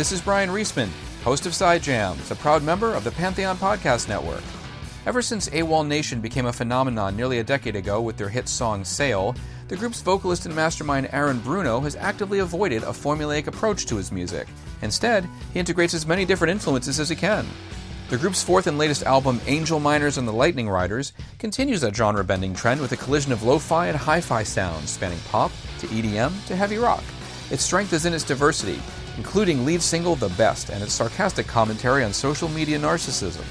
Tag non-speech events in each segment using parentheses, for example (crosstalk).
This is Brian Reisman, host of Side Jams, a proud member of the Pantheon Podcast Network. Ever since AWOL Nation became a phenomenon nearly a decade ago with their hit song Sail, the group's vocalist and mastermind Aaron Bruno has actively avoided a formulaic approach to his music. Instead, he integrates as many different influences as he can. The group's fourth and latest album, Angel Miners and the Lightning Riders, continues that genre bending trend with a collision of lo fi and hi fi sounds spanning pop to EDM to heavy rock. Its strength is in its diversity, including lead single The Best and its sarcastic commentary on social media narcissism.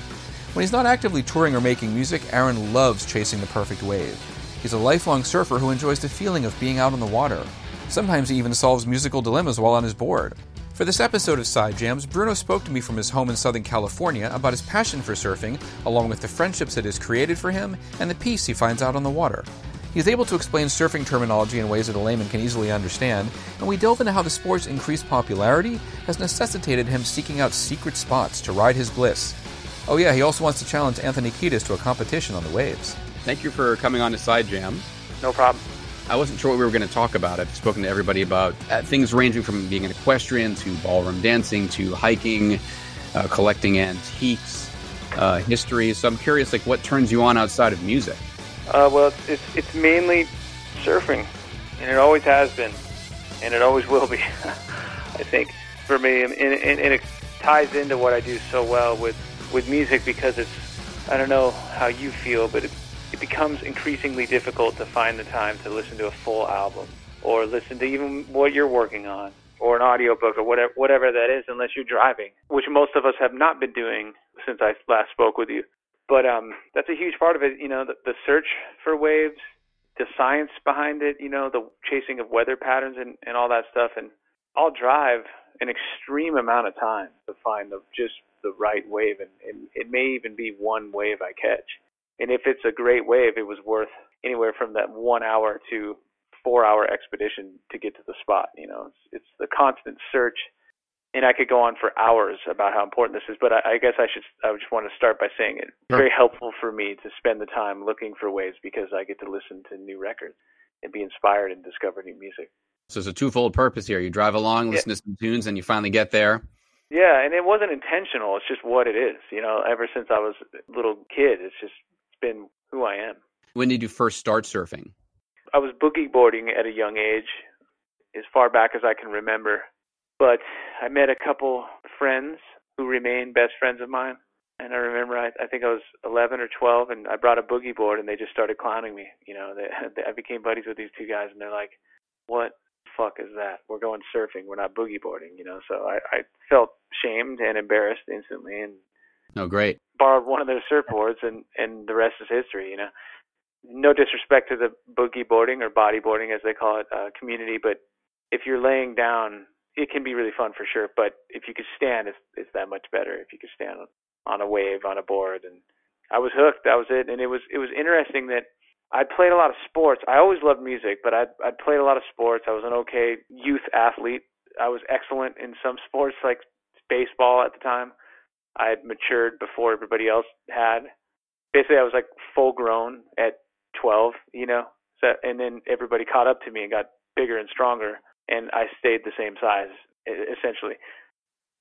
When he's not actively touring or making music, Aaron loves chasing the perfect wave. He's a lifelong surfer who enjoys the feeling of being out on the water. Sometimes he even solves musical dilemmas while on his board. For this episode of Side Jams, Bruno spoke to me from his home in Southern California about his passion for surfing, along with the friendships it has created for him and the peace he finds out on the water. He is able to explain surfing terminology in ways that a layman can easily understand, and we delve into how the sport's increased popularity has necessitated him seeking out secret spots to ride his bliss. Oh, yeah, he also wants to challenge Anthony Kiedis to a competition on the waves. Thank you for coming on to Side Jams. No problem. I wasn't sure what we were going to talk about. I've spoken to everybody about uh, things ranging from being an equestrian to ballroom dancing to hiking, uh, collecting antiques, uh, history. So I'm curious, like, what turns you on outside of music? Uh, well, it's, it's mainly surfing, and it always has been, and it always will be. (laughs) I think for me, and, and, and it ties into what I do so well with with music because it's I don't know how you feel, but it, it becomes increasingly difficult to find the time to listen to a full album or listen to even what you're working on or an audiobook or whatever whatever that is unless you're driving, which most of us have not been doing since I last spoke with you. But um that's a huge part of it, you know, the, the search for waves, the science behind it, you know, the chasing of weather patterns and, and all that stuff and I'll drive an extreme amount of time to find the just the right wave, and, and it may even be one wave I catch. And if it's a great wave, it was worth anywhere from that one hour to four hour expedition to get to the spot. You know, it's, it's the constant search. And I could go on for hours about how important this is, but I, I guess I should I just want to start by saying it's very helpful for me to spend the time looking for waves because I get to listen to new records and be inspired and discover new music. So it's a twofold purpose here. You drive along, listen yeah. to some tunes, and you finally get there. Yeah, and it wasn't intentional. It's just what it is. You know, ever since I was a little kid, it's just been who I am. When did you first start surfing? I was boogie boarding at a young age, as far back as I can remember. But I met a couple friends who remain best friends of mine. And I remember, I, I think I was 11 or 12, and I brought a boogie board, and they just started clowning me. You know, they, (laughs) they, I became buddies with these two guys, and they're like, "What fuck is that? We're going surfing. We're not boogie boarding, you know. So I, I felt shamed and embarrassed instantly, and oh, great. Borrowed one of their surfboards, and and the rest is history, you know. No disrespect to the boogie boarding or bodyboarding, as they call it, uh, community, but if you're laying down, it can be really fun for sure. But if you could stand, it's it's that much better. If you could stand on a wave on a board, and I was hooked. That was it, and it was it was interesting that I played a lot of sports. I always loved music, but I I played a lot of sports. I was an okay youth athlete. I was excellent in some sports like baseball at the time. I had matured before everybody else had. Basically, I was like full grown at 12, you know. So and then everybody caught up to me and got bigger and stronger, and I stayed the same size essentially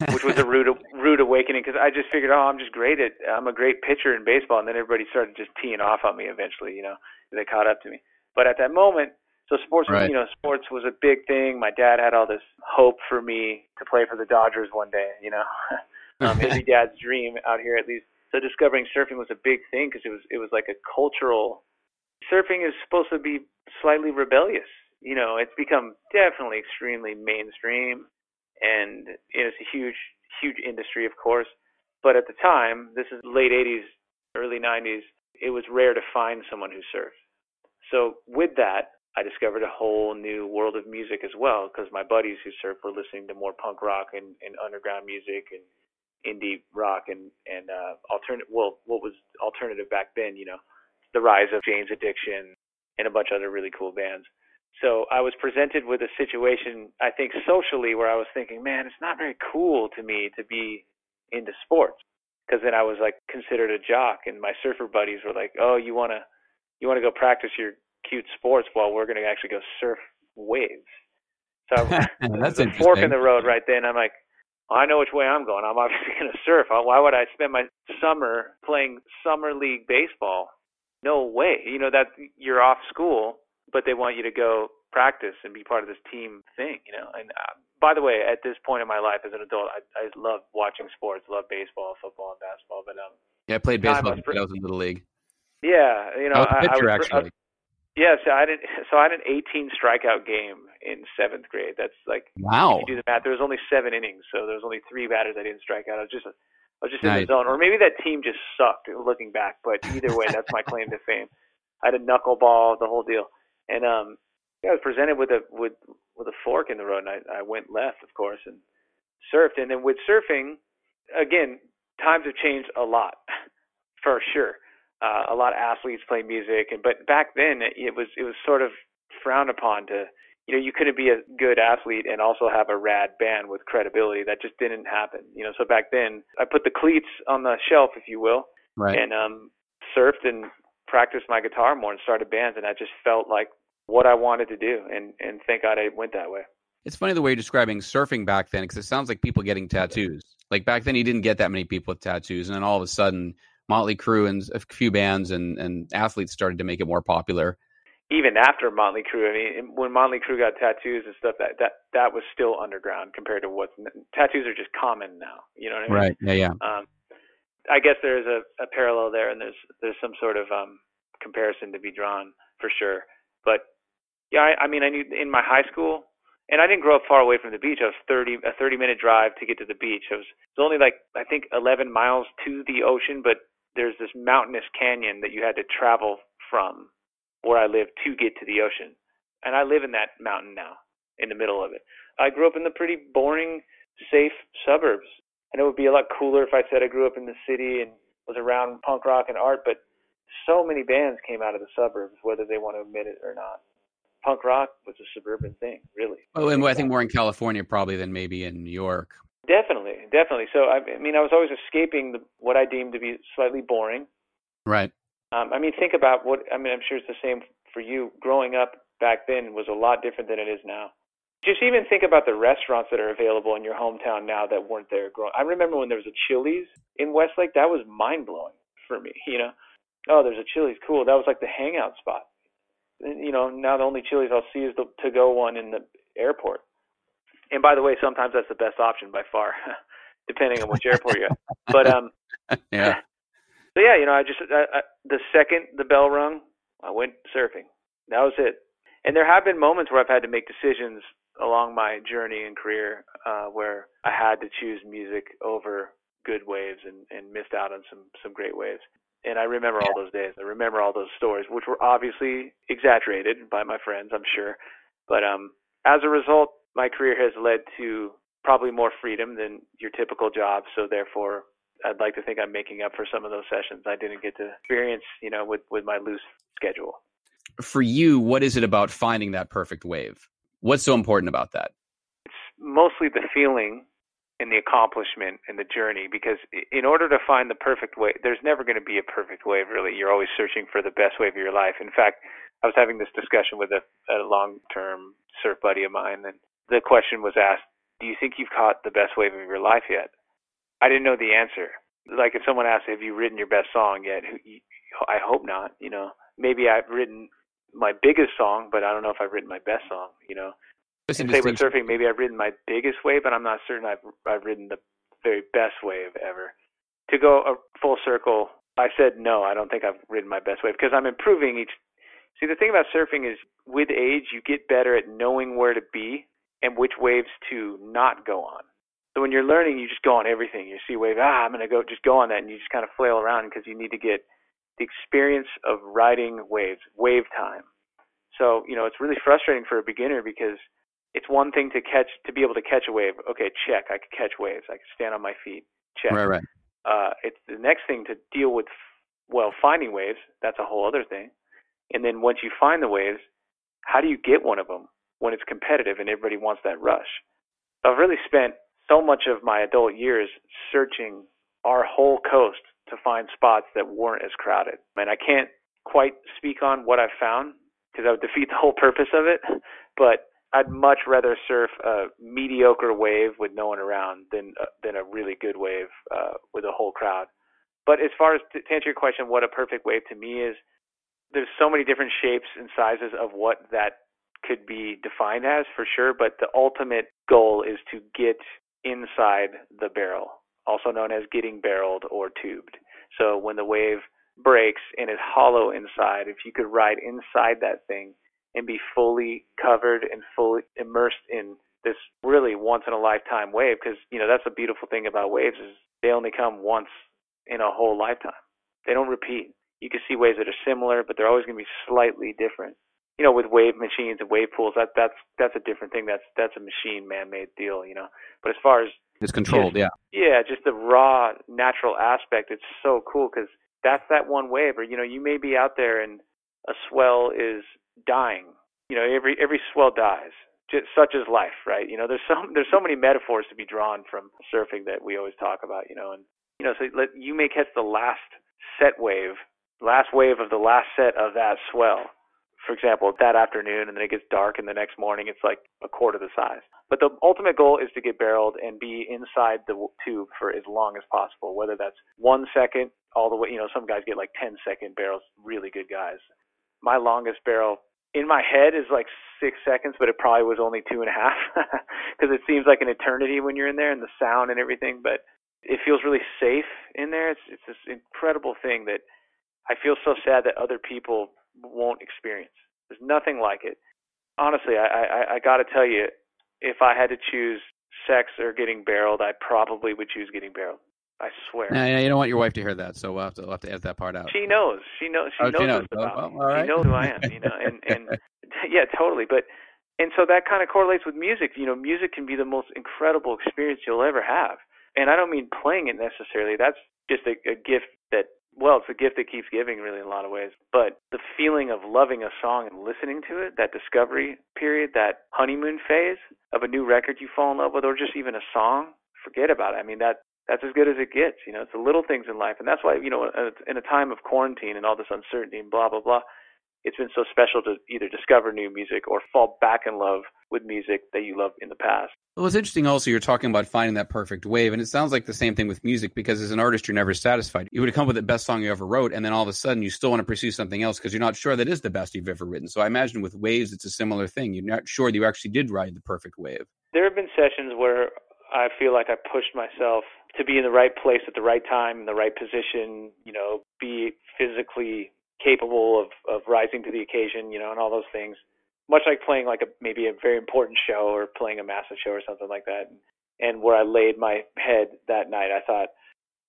(laughs) which was a rude rude awakening because I just figured, oh, I'm just great at I'm a great pitcher in baseball, and then everybody started just teeing off on me. Eventually, you know, they caught up to me. But at that moment, so sports, right. you know, sports was a big thing. My dad had all this hope for me to play for the Dodgers one day. You know, (laughs) um, every (laughs) dad's dream out here, at least. So discovering surfing was a big thing because it was it was like a cultural. Surfing is supposed to be slightly rebellious. You know, it's become definitely extremely mainstream and it's a huge, huge industry, of course. But at the time, this is late 80s, early 90s, it was rare to find someone who surfed. So with that, I discovered a whole new world of music as well because my buddies who surf were listening to more punk rock and, and underground music and indie rock and and uh alternative well what was alternative back then you know the rise of Jane's Addiction and a bunch of other really cool bands so I was presented with a situation, I think socially, where I was thinking, man, it's not very cool to me to be into sports, because then I was like considered a jock, and my surfer buddies were like, oh, you wanna, you wanna go practice your cute sports while we're gonna actually go surf waves. So (laughs) that's a fork in the road right then. I'm like, I know which way I'm going. I'm obviously (laughs) going to surf. Why would I spend my summer playing summer league baseball? No way. You know that you're off school, but they want you to go practice and be part of this team thing. You know. And uh, by the way, at this point in my life as an adult, I, I love watching sports. Love baseball, football, and basketball. But um, yeah, I played baseball when I was in little league. Yeah, you know, I was a pitcher I, I, actually. Yeah, so I didn't. So I had an 18 strikeout game in seventh grade. That's like wow. If you do the math, there was only seven innings, so there was only three batters I didn't strike out. I was just, I was just nice. in the zone, or maybe that team just sucked. Looking back, but either way, that's my claim to fame. I had a knuckleball, the whole deal, and um, yeah, I was presented with a with with a fork in the road, and I, I went left, of course, and surfed. And then with surfing, again, times have changed a lot, (laughs) for sure uh, a lot of athletes play music, and but back then it was it was sort of frowned upon to you know you couldn't be a good athlete and also have a rad band with credibility. That just didn't happen. You know, so back then I put the cleats on the shelf, if you will, right. and um, surfed and practiced my guitar more and started bands, and I just felt like what I wanted to do, and and thank God I went that way. It's funny the way you're describing surfing back then because it sounds like people getting tattoos. Like back then, you didn't get that many people with tattoos, and then all of a sudden, Motley Crue and a few bands and, and athletes started to make it more popular. Even after Motley Crue, I mean, when Motley Crue got tattoos and stuff, that that that was still underground compared to what tattoos are just common now. You know what I mean? Right. Yeah. Yeah. Um, I guess there's a, a parallel there, and there's there's some sort of um, comparison to be drawn for sure. But yeah, I, I mean, I knew in my high school, and I didn't grow up far away from the beach. I was 30 a 30 minute drive to get to the beach. It was, it was only like I think 11 miles to the ocean, but there's this mountainous canyon that you had to travel from where I live to get to the ocean. And I live in that mountain now, in the middle of it. I grew up in the pretty boring, safe suburbs. And it would be a lot cooler if I said I grew up in the city and was around punk rock and art, but so many bands came out of the suburbs, whether they want to admit it or not. Punk rock was a suburban thing, really. Oh, and I think more in California probably than maybe in New York. Definitely, definitely. So I, I mean, I was always escaping the, what I deemed to be slightly boring. Right. Um, I mean, think about what I mean. I'm sure it's the same for you. Growing up back then was a lot different than it is now. Just even think about the restaurants that are available in your hometown now that weren't there growing. I remember when there was a Chili's in Westlake. That was mind blowing for me. You know, oh, there's a Chili's. Cool. That was like the hangout spot. You know, now the only Chili's I'll see is the to go one in the airport. And by the way, sometimes that's the best option by far, (laughs) depending on which airport you're at. But um, (laughs) yeah. (laughs) So yeah, you know, I just I, I, the second the bell rung, I went surfing. That was it. And there have been moments where I've had to make decisions along my journey and career uh, where I had to choose music over good waves and, and missed out on some some great waves. And I remember all those days. I remember all those stories, which were obviously exaggerated by my friends, I'm sure. But um, as a result, my career has led to probably more freedom than your typical job. So therefore, I'd like to think I'm making up for some of those sessions I didn't get to experience, you know, with with my loose schedule. For you, what is it about finding that perfect wave? What's so important about that? It's mostly the feeling and the accomplishment and the journey because in order to find the perfect way there's never going to be a perfect wave really. You're always searching for the best wave of your life. In fact, I was having this discussion with a, a long-term surf buddy of mine and the question was asked, "Do you think you've caught the best wave of your life yet?" I didn't know the answer. Like if someone asked, "Have you written your best song yet?" I hope not. You know, maybe I've written my biggest song, but I don't know if I've written my best song. You know, and say with surfing, maybe I've written my biggest wave, but I'm not certain I've I've written the very best wave ever. To go a full circle, I said no. I don't think I've written my best wave because I'm improving each. See, the thing about surfing is with age, you get better at knowing where to be and which waves to not go on. So when you're learning, you just go on everything. You see a wave, ah, I'm going to go, just go on that, and you just kind of flail around because you need to get the experience of riding waves, wave time. So you know, it's really frustrating for a beginner because it's one thing to catch, to be able to catch a wave. Okay, check, I can catch waves. I can stand on my feet. Check. Right, right. Uh, it's the next thing to deal with. Well, finding waves, that's a whole other thing. And then once you find the waves, how do you get one of them? when it's competitive and everybody wants that rush. I've really spent so much of my adult years searching our whole coast to find spots that weren't as crowded. And I can't quite speak on what I've found because that would defeat the whole purpose of it. (laughs) But I'd much rather surf a mediocre wave with no one around than uh, than a really good wave uh, with a whole crowd. But as far as to, to answer your question, what a perfect wave to me is, there's so many different shapes and sizes of what that could be defined as for sure. But the ultimate goal is to get inside the barrel, also known as getting barreled or tubed. So when the wave breaks and is hollow inside, if you could ride inside that thing and be fully covered and fully immersed in this really once in a lifetime wave because you know that's the beautiful thing about waves is they only come once in a whole lifetime. They don't repeat. You can see waves that are similar but they're always going to be slightly different. You know with wave machines and wave pools that that's that's a different thing. That's that's a machine man made deal you know. But as far as it's controlled just, yeah. Yeah just the raw natural aspect it's so cool because that's that one wave or you know you may be out there and a swell is dying. You know, every every swell dies. Just, such is life, right? You know, there's so (laughs) there's so many metaphors to be drawn from surfing that we always talk about. You know, and you know, so let, you may catch the last set wave, last wave of the last set of that swell. For example, that afternoon, and then it gets dark, and the next morning it's like a quarter the size. But the ultimate goal is to get barreled and be inside the tube for as long as possible, whether that's one second all the way. You know, some guys get like 10 second barrels, really good guys. My longest barrel in my head is like six seconds, but it probably was only two and a half (laughs) because it seems like an eternity when you're in there and the sound and everything. But it feels really safe in there. It's it's this incredible thing that I feel so sad that other people won't experience. There's nothing like it. Honestly, I I, I got to tell you, if I had to choose sex or getting barreled, I probably would choose getting barreled. I swear. Nah, you don't want your wife to hear that, so we'll have to we'll have to edit that part out. She knows. She knows. She oh, knows, she knows. Oh, about oh. Well, right. She knows who I am. (laughs) You know, and and (laughs) yeah, totally. But and so that kind of correlates with music. You know, music can be the most incredible experience you'll ever have. And I don't mean playing it necessarily. That's just a, a gift that well, it's a gift that keeps giving really in a lot of ways. But the feeling of loving a song and listening to it, that discovery period, that honeymoon phase of a new record you fall in love with, or just even a song, forget about it. I mean, that that's as good as it gets. You know, it's the little things in life, and that's why you know, in a time of quarantine and all this uncertainty and blah blah blah, it's been so special to either discover new music or fall back in love with music that you loved in the past. Well, it's interesting. Also, you're talking about finding that perfect wave, and it sounds like the same thing with music because as an artist, you're never satisfied. You would come up with the best song you ever wrote, and then all of a sudden, you still want to pursue something else because you're not sure that is the best you've ever written. So I imagine with waves, it's a similar thing. You're not sure that you actually did ride the perfect wave. There have been sessions where I feel like I pushed myself to be in the right place at the right time, in the right position, you know, be physically capable of, of rising to the occasion, you know, and all those things. Much like playing like a maybe a very important show or playing a massive show or something like that. And where I laid my head that night, I thought,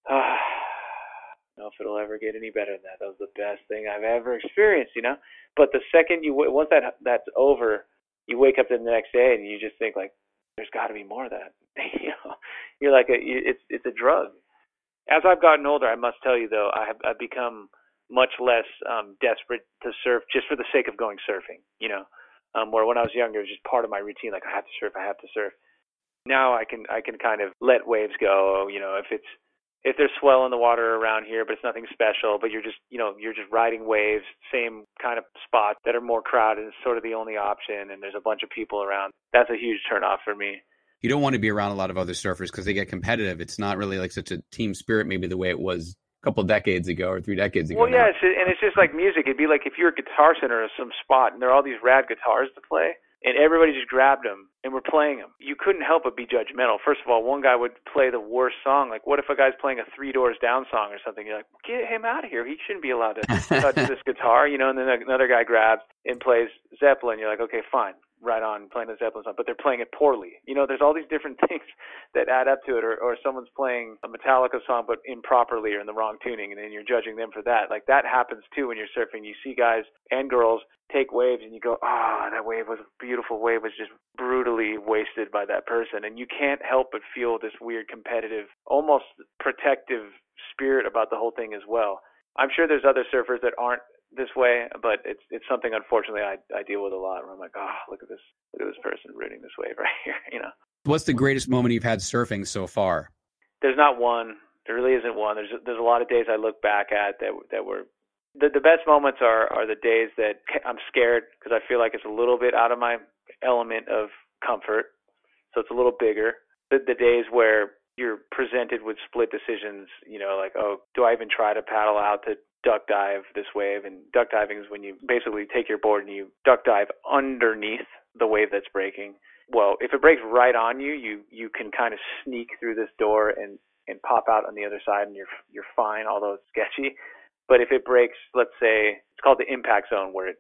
ah, I don't know if it'll ever get any better than that. That was the best thing I've ever experienced, you know. But the second you once that that's over, you wake up the next day and you just think like, there's got to be more of that. (laughs) you know, you're like a, it's it's a drug. As I've gotten older, I must tell you though, I have I've become much less um, desperate to surf just for the sake of going surfing. You know, um, where when I was younger, it was just part of my routine. Like I have to surf, I have to surf. Now I can I can kind of let waves go. You know, if it's if there's swell in the water around here, but it's nothing special, but you're just, you know, you're just riding waves, same kind of spots that are more crowded is sort of the only option, and there's a bunch of people around. That's a huge turnoff for me. You don't want to be around a lot of other surfers because they get competitive. It's not really like such a team spirit, maybe the way it was a couple decades ago or three decades ago. Well, yeah, it's, and it's just like music. It'd be like if you're a guitar center or some spot, and there are all these rad guitars to play and everybody just grabbed them and were playing them. You couldn't help but be judgmental. First of all, one guy would play the worst song. Like, what if a guy's playing a Three Doors Down song or something? You're like, get him out of here. He shouldn't be allowed to (laughs) touch this guitar, you know. And then another guy grabs and plays Zeppelin. You're like, okay, fine, right on, playing the Zeppelin song, but they're playing it poorly. You know, there's all these different (laughs) things that add up to it. Or, or someone's playing a Metallica song but improperly or in the wrong tuning, and then you're judging them for that. Like that happens too when you're surfing. You see guys and girls take waves and you go, ah, oh, that wave was a beautiful wave was just brutally wasted by that person. And you can't help but feel this weird competitive, almost protective spirit about the whole thing as well. I'm sure there's other surfers that aren't this way, but it's it's something unfortunately I I deal with a lot where I'm like, oh, look at this look at this person rooting this wave (laughs) right here, you know. What's the greatest moment you've had surfing so far? There's not one. There really isn't one. There's there's a lot of days I look back at that that were the the best moments are are the days that I'm scared because I feel like it's a little bit out of my element of comfort, so it's a little bigger. The, the days where you're presented with split decisions, you know, like, oh, do I even try to paddle out to duck dive this wave? And duck diving is when you basically take your board and you duck dive underneath the wave that's breaking. Well, if it breaks right on you, you you can kind of sneak through this door and and pop out on the other side, and you're you're fine, although it's sketchy. But if it breaks, let's say it's called the impact zone, where it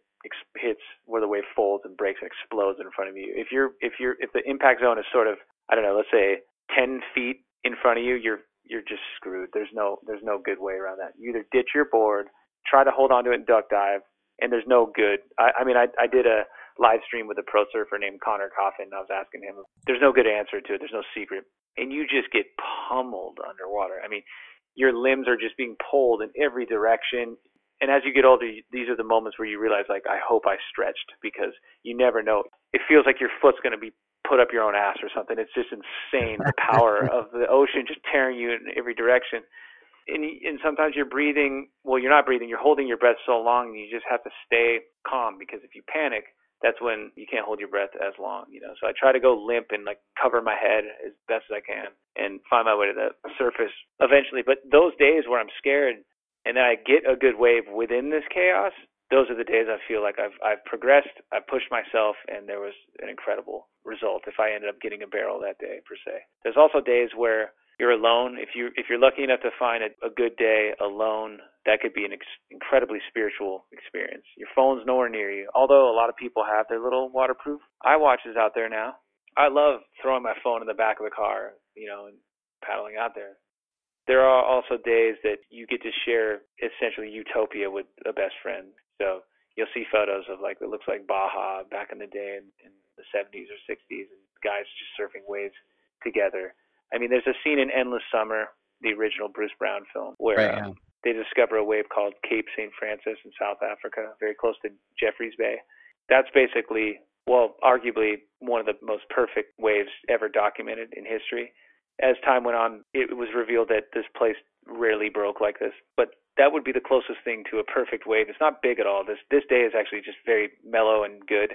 hits where the wave folds and breaks and explodes in front of you. If you're if you're if the impact zone is sort of I don't know, let's say 10 feet in front of you, you're you're just screwed. There's no there's no good way around that. You either ditch your board, try to hold on to it and duck dive, and there's no good. I, I mean, I I did a live stream with a pro surfer named Conner Coffin. I was asking him. There's no good answer to it. There's no secret, and you just get pummeled underwater. I mean, your limbs are just being pulled in every direction. And as you get older, these are the moments where you realize, like, I hope I stretched because you never know. It feels like your foot's going to be put up your own ass or something. It's just insane the power (laughs) of the ocean just tearing you in every direction. And, and sometimes you're breathing. Well, you're not breathing. You're holding your breath so long, and you just have to stay calm because if you panic, that's when you can't hold your breath as long, you know. So I try to go limp and like cover my head as best as I can and find my way to the surface eventually. But those days where I'm scared and then I get a good wave within this chaos, those are the days I feel like I've I've progressed, I've pushed myself, and there was an incredible result if I ended up getting a barrel that day per se. There's also days where you're alone. If you if you're lucky enough to find a, a good day alone, that could be an ex- incredibly spiritual experience. Your phone's nowhere near you. Although a lot of people have their little waterproof watches out there now. I love throwing my phone in the back of the car, you know, and paddling out there. There are also days that you get to share essentially utopia with a best friend. So you'll see photos of like it looks like Baja back in the day in, in the 70s or 60s, and guys just surfing waves together I mean, there's a scene in Endless Summer, the original Bruce Brown film, where right, yeah. um, they discover a wave called Cape St. Francis in South Africa, very close to Jeffreys Bay. That's basically, well, arguably one of the most perfect waves ever documented in history. As time went on, it was revealed that this place rarely broke like this, but that would be the closest thing to a perfect wave. It's not big at all. This this day is actually just very mellow and good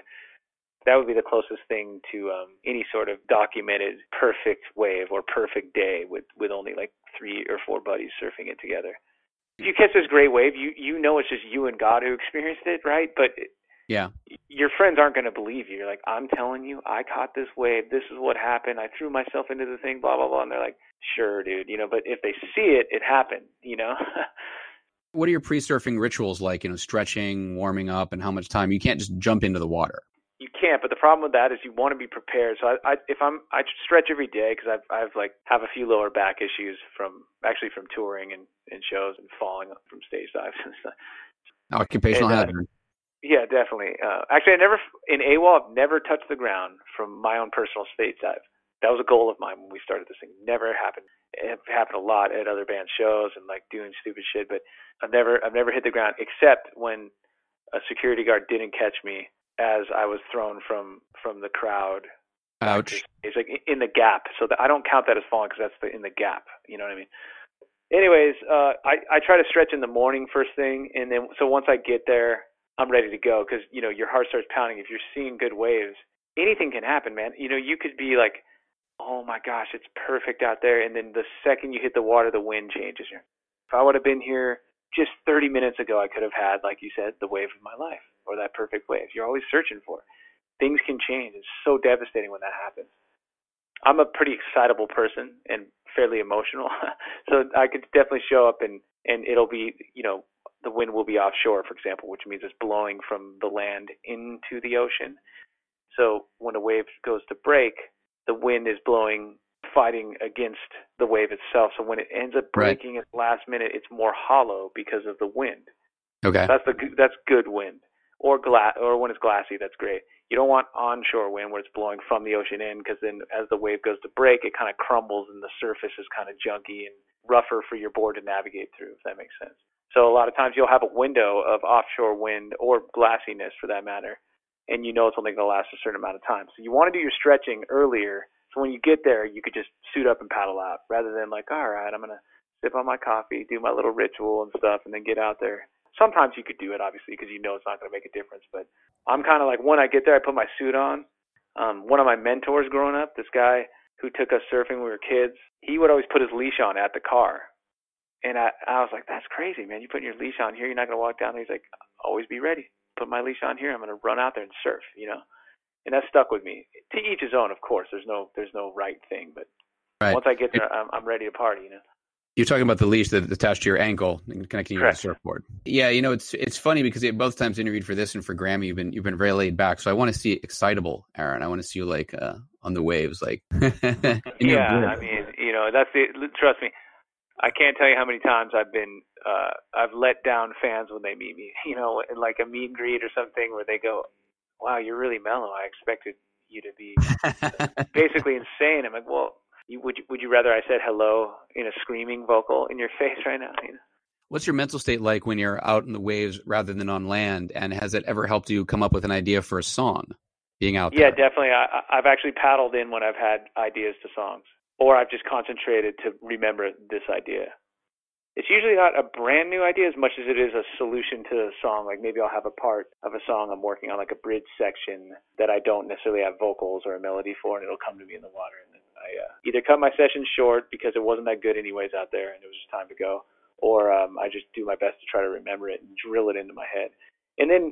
that would be the closest thing to um, any sort of documented perfect wave or perfect day with with only like three or four buddies surfing it together. If you catch this great wave, you you know it's just you and God who experienced it, right? But yeah, your friends aren't going to believe you. You're like, I'm telling you, I caught this wave. This is what happened. I threw myself into the thing. Blah blah blah. And they're like, sure, dude. You know, but if they see it, it happened. You know. (laughs) what are your pre-surfing rituals like? You know, stretching, warming up, and how much time? You can't just jump into the water you can't. But the problem with that is you want to be prepared. So I, I if I'm I stretch every day because I've I've like have a few lower back issues from actually from touring and, and shows and falling from stage dives and stuff. Occupational and, uh, hazard. Yeah, definitely. Uh, actually, I never in AWOL I've never touched the ground from my own personal stage dive. That was a goal of mine when we started this thing. Never happened. It happened a lot at other band shows and like doing stupid shit, but I've never I've never hit the ground except when a security guard didn't catch me as I was thrown from from the crowd. Ouch! It's like in the gap, so that I don't count that as falling because that's the, in the gap. You know what I mean? Anyways, uh, I I try to stretch in the morning first thing, and then so once I get there, I'm ready to go because you know your heart starts pounding. If you're seeing good waves, anything can happen, man. You know you could be like, oh my gosh, it's perfect out there, and then the second you hit the water, the wind changes. If I would have been here just 30 minutes ago, I could have had, like you said, the wave of my life or that perfect wave. You're always searching for it. Things can change. It's so devastating when that happens. I'm a pretty excitable person and fairly emotional, (laughs) so I could definitely show up and and it'll be you know the wind will be offshore, for example, which means it's blowing from the land into the ocean. So when a wave goes to break, the wind is blowing fighting against the wave itself. So when it ends up breaking right. at the last minute, it's more hollow because of the wind. Okay. That's the that's good wind or glass or when it's glassy, that's great. You don't want onshore wind where it's blowing from the ocean in because then as the wave goes to break, it kind of crumbles and the surface is kind of junky and rougher for your board to navigate through, if that makes sense. So a lot of times you'll have a window of offshore wind or glassiness for that matter, and you know it's only going to last a certain amount of time. So you want to do your stretching earlier. So when you get there, you could just suit up and paddle out rather than like, all right, I'm going to sip on my coffee, do my little ritual and stuff, and then get out there sometimes you could do it obviously because you know it's not going to make a difference. But I'm kind of like when I get there, I put my suit on, Um, one of my mentors growing up, this guy who took us surfing when we were kids, he would always put his leash on at the car. And I, I was like, that's crazy, man. You putting your leash on here, you're not going to walk down. And he's like, always be ready. Put my leash on here. I'm going to run out there and surf, you know? And that stuck with me. To each his own, of course. There's no, there's no right thing, but right. once I get there, I'm, I'm ready to party, you know? You're talking about the leash that's attached to your ankle and connecting you to the surfboard. Yeah, you know it's it's funny because both times interviewed for this and for Grammy, you've been you've been very laid back. So I want to see excitable, Aaron. I want to see you like uh, on the waves, like. (laughs) yeah, I mean, you know, that's the trust me. I can't tell you how many times I've been uh I've let down fans when they meet me. (laughs) You know, in like a meet and greet or something where they go, "Wow, you're really mellow. I expected you to be (laughs) basically insane." I'm like, "Well." You, would you, would you rather I said hello in a screaming vocal in your (laughs) face right now? You know? What's your mental state like when you're out in the waves rather than on land? And has it ever helped you come up with an idea for a song? Being out there? yeah, definitely. I, I've actually paddled in when I've had ideas to songs, or I've just concentrated to remember this idea it's usually not a brand new idea as much as it is a solution to a song. Like maybe I'll have a part of a song I'm working on, like a bridge section that I don't necessarily have vocals or a melody for, and it'll come to me in the water. And then I uh, either cut my session short because it wasn't that good anyways out there, and it was just time to go, or um, I just do my best to try to remember it and drill it into my head. And then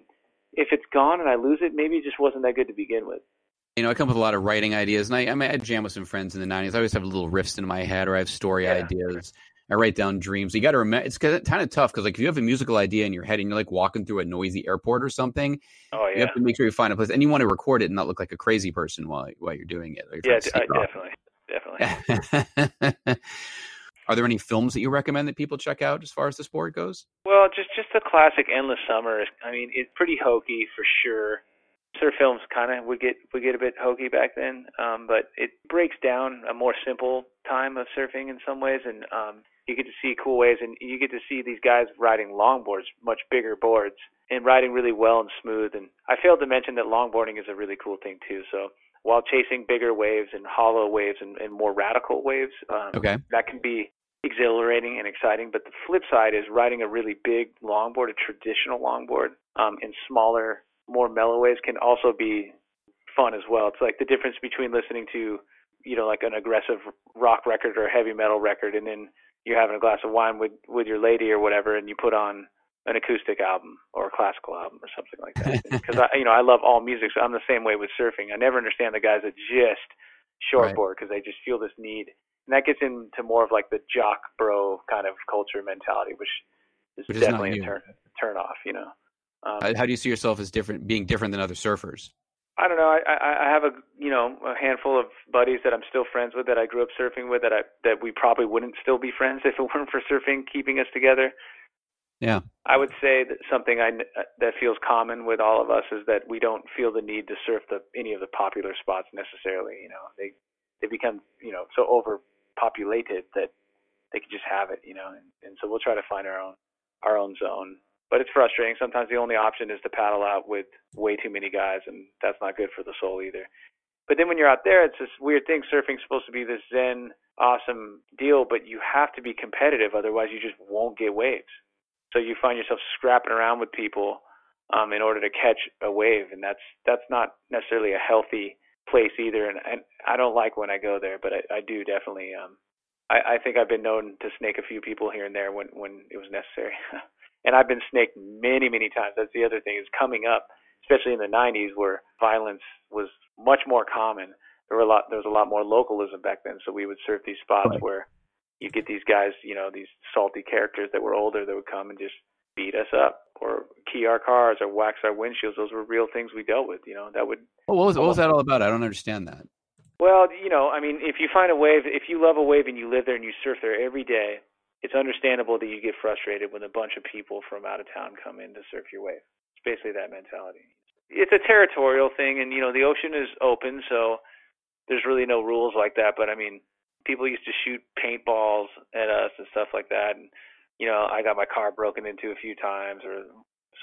if it's gone and I lose it, maybe it just wasn't that good to begin with you know, I come up with a lot of writing ideas, and I, I, mean, I jam with some friends in the '90s. I always have little riffs in my head, or I have story yeah. ideas. I write down dreams. You got to remember, it's kind of tough because like if you have a musical idea in your head and you're like walking through a noisy airport or something, oh yeah, you have to make sure you find a place and you want to record it and not look like a crazy person while while you're doing it. You're yeah, uh, definitely, definitely. (laughs) Are there any films that you recommend that people check out as far as the sport goes? Well, just just the classic Endless Summer. I mean, it's pretty hokey for sure. Surf films kind of would get would get a bit hokey back then, um, but it breaks down a more simple time of surfing in some ways, and um, you get to see cool waves and you get to see these guys riding longboards, much bigger boards, and riding really well and smooth. And I failed to mention that longboarding is a really cool thing too. So while chasing bigger waves and hollow waves and, and more radical waves, um, okay. that can be exhilarating and exciting. But the flip side is riding a really big longboard, a traditional longboard, um, in smaller, more mellow waves can also be fun as well. It's like the difference between listening to, you know, like an aggressive rock record or a heavy metal record and then you're having a glass of wine with with your lady or whatever, and you put on an acoustic album or a classical album or something like that. (laughs) Because I, you know, I love all music, so I'm the same way with surfing. I never understand the guys that just shortboard because right. they just feel this need, and that gets into more of like the jock bro kind of culture mentality, which is which definitely is a turn turn off. You know. Um, how do you see yourself as different, being different than other surfers? I don't know. I, I I have a you know a handful of buddies that I'm still friends with that I grew up surfing with that I that we probably wouldn't still be friends (laughs) if it weren't for surfing keeping us together. Yeah. I would say that something I that feels common with all of us is that we don't feel the need to surf the any of the popular spots necessarily. You know, they they become you know so overpopulated that they can just have it. You know, and, and so we'll try to find our own our own zone but it's frustrating. Sometimes the only option is to paddle out with way too many guys, and that's not good for the soul either. But then when you're out there, it's this weird thing. Surfing's supposed to be this zen, awesome deal, but you have to be competitive, otherwise you just won't get waves. So you find yourself scrapping around with people um, in order to catch a wave, and that's that's not necessarily a healthy place either. And, and I don't like when I go there, but I, I do definitely. Um, I, I think I've been known to snake a few people here and there when when it was necessary. (laughs) and I've been snaked many, many times. That's the other thing is coming up, especially in the 90s, where violence was much more common. There were a lot. There was a lot more localism back then, so we would surf these spots right. where you get these guys, you know, these salty characters that were older that would come and just beat us up or key our cars or wax our windshields. Those were real things we dealt with. You know, that would. Well, what was what was that all about? I don't understand that. Well, you know, I mean, if you find a wave, if you love a wave and you live there and you surf there every day, it's understandable that you get frustrated when a bunch of people from out of town come in to surf your wave. It's basically that mentality. It's a territorial thing, and you know the ocean is open, so there's really no rules like that. But I mean, people used to shoot paintballs at us and stuff like that, and you know I got my car broken into a few times, or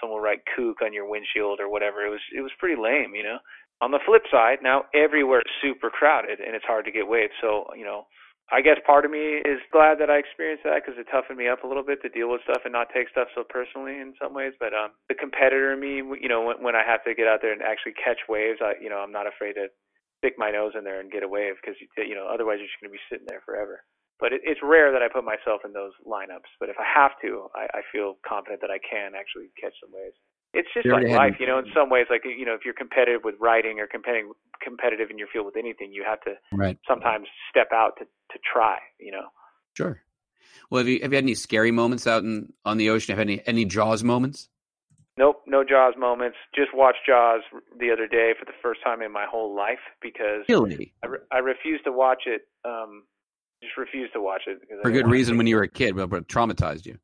someone write "kook" on your windshield or whatever. It was it was pretty lame, you know. On the flip side, now everywhere is super crowded and it's hard to get waves. So you know I guess part of me is glad that I experienced that because it toughened me up a little bit to deal with stuff and not take stuff so personally in some ways. But um, the competitor in me, you know, when, when I have to get out there and actually catch waves, I, you know, I'm not afraid to stick my nose in there and get a wave because, you know, otherwise you're just going to be sitting there forever. But it, it's rare that I put myself in those lineups. But if I have to, I, I feel confident that I can actually catch some waves. It's just like life, you know. In some ways, like you know, if you're competitive with writing or competing competitive in your field with anything, you have to Right. sometimes step out to to try. You know. Sure. Well, have you have you had any scary moments out in on the ocean? Have any any Jaws moments? Nope, no Jaws moments. Just watched Jaws the other day for the first time in my whole life because Really? I, re- I refused to watch it. Um, just refused to watch it For good reason when you were a kid, but, but traumatized you.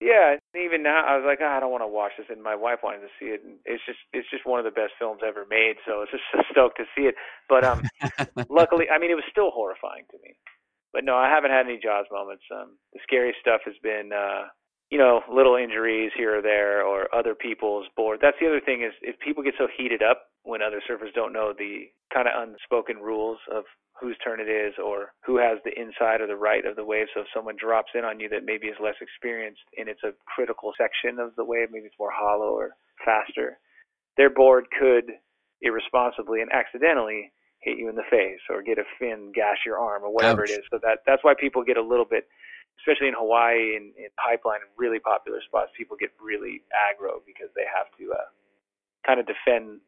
Yeah, even now I was like, "Ah, I don't want to watch this, and my wife wanted to see it. And it's just, it's just one of the best films ever made. So it's (laughs) just so stoked to see it. But um, (laughs) luckily, I mean, it was still horrifying to me. But no, I haven't had any Jaws moments. Um, the scary stuff has been, uh, you know, little injuries here or there, or other people's board. That's the other thing is, if people get so heated up when other surfers don't know the kind of unspoken rules of whose turn it is or who has the inside or the right of the wave. So if someone drops in on you that maybe is less experienced and it's a critical section of the wave, maybe it's more hollow or faster, their board could irresponsibly and accidentally hit you in the face or get a fin gash your arm or whatever Ouch. it is. So that that's why people get a little bit especially in Hawaii and in pipeline and really popular spots, people get really aggro because they have to uh, kind of defend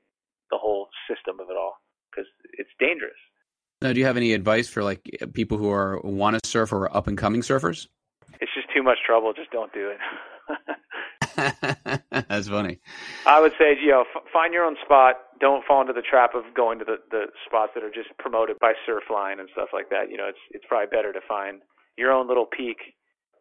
the whole system of it all because it's dangerous. Now, do you have any advice for like people who are want to surf or up and coming surfers? It's just too much trouble. Just don't do it. (laughs) That's funny. I would say, you know, f- find your own spot. Don't fall into the trap of going to the, the spots that are just promoted by Surfline and stuff like that. You know, it's it's probably better to find your own little peak,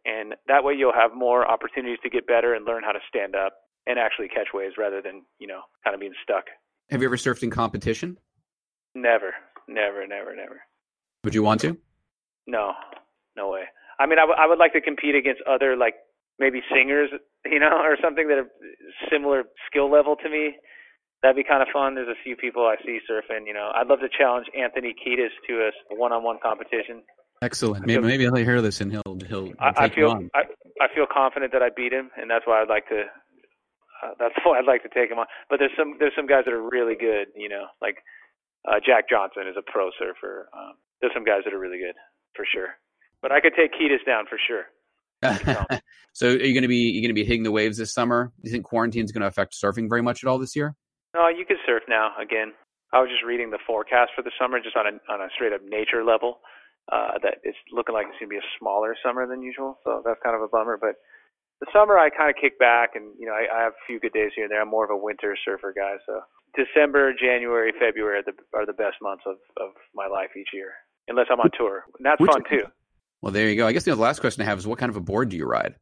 and that way you'll have more opportunities to get better and learn how to stand up and actually catch waves rather than you know kind of being stuck. Have you ever surfed in competition? Never, never, never, never. Would you want to? No, no way. I mean, I, w- I would like to compete against other like maybe singers, you know, (laughs) or something that are similar skill level to me. That'd be kind of fun. There's a few people I see surfing. You know, I'd love to challenge Anthony Kiedis to a one-on-one competition. Excellent. Maybe, maybe he'll hear this and he'll he'll, he'll I, I feel on. I, I feel confident that I beat him, and that's why I'd like to. Uh, that's why (laughs) I'd like to take him on. But there's some there's some guys that are really good. You know, like uh, Jack Johnson is a pro surfer. Um, there's some guys that are really good for sure. But I could take Kiedis down for sure. (laughs) so, are you going to be you going to be hitting the waves this summer? Do you think quarantine's going to affect surfing very much at all this year? No, you can surf now again. I was just reading the forecast for the summer, just on a on a straight up nature level. Uh, that it's looking like it's gonna be a smaller summer than usual, so that's kind of a bummer. But the summer, I kind of kick back, and you know, I, I have a few good days here and there. I'm more of a winter surfer guy, so December, January, February are the are the best months of of my life each year, unless I'm on tour. And that's Which- fun too. Well, there you go. I guess the last question I have is, what kind of a board do you ride?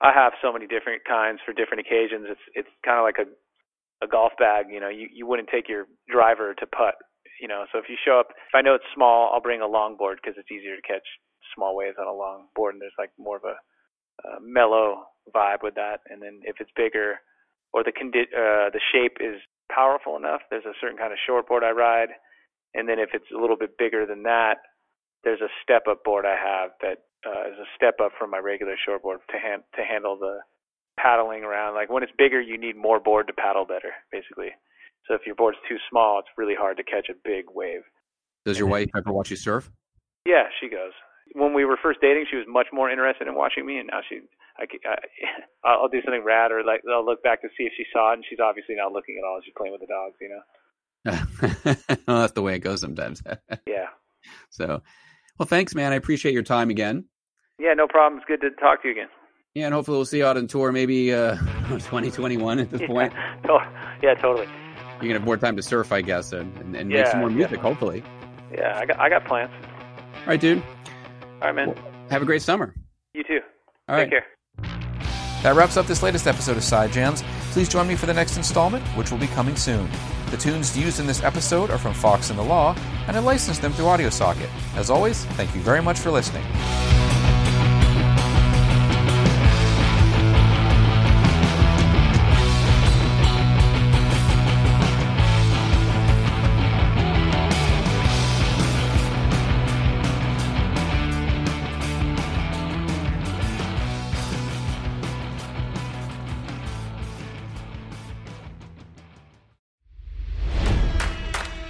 I have so many different kinds for different occasions. It's it's kind of like a a golf bag. You know, you you wouldn't take your driver to putt. You know, so if you show up, if I know it's small, I'll bring a long board because it's easier to catch small waves on a long board, and there's like more of a uh, mellow vibe with that. And then if it's bigger, or the condi- uh, the shape is powerful enough, there's a certain kind of short board I ride. And then if it's a little bit bigger than that, there's a step up board I have that uh, is a step up from my regular shortboard to hand to handle the paddling around. Like when it's bigger, you need more board to paddle better, basically. So if your board's too small, it's really hard to catch a big wave. Does your wife ever watch you surf? Yeah, she goes. When we were first dating, she was much more interested in watching me, and now she, I, I, (laughs) I'll do something rad, or like I'll look back to see if she saw it, and she's obviously not looking at all. She's playing with the dogs, you know. (laughs) well, that's the way it goes sometimes. (laughs) Yeah, so, well, thanks, man. I appreciate your time again. yeah, no problem. It's good to talk to you again. Yeah, and hopefully we'll see you out on tour maybe uh, 2021 at this point. Yeah, to- yeah, totally. You're to have more time to surf, I guess, and, and, and make some more yeah. music, hopefully. Yeah, I got I got plans. All right, dude. All right, man. Have a great summer. You too. All Take right. care. That wraps up this latest episode of Side Jams. Please join me for the next installment, which will be coming soon. The tunes used in this episode are from Fox and the Law, and I licensed them through AudioSocket. As always, thank you very much for listening.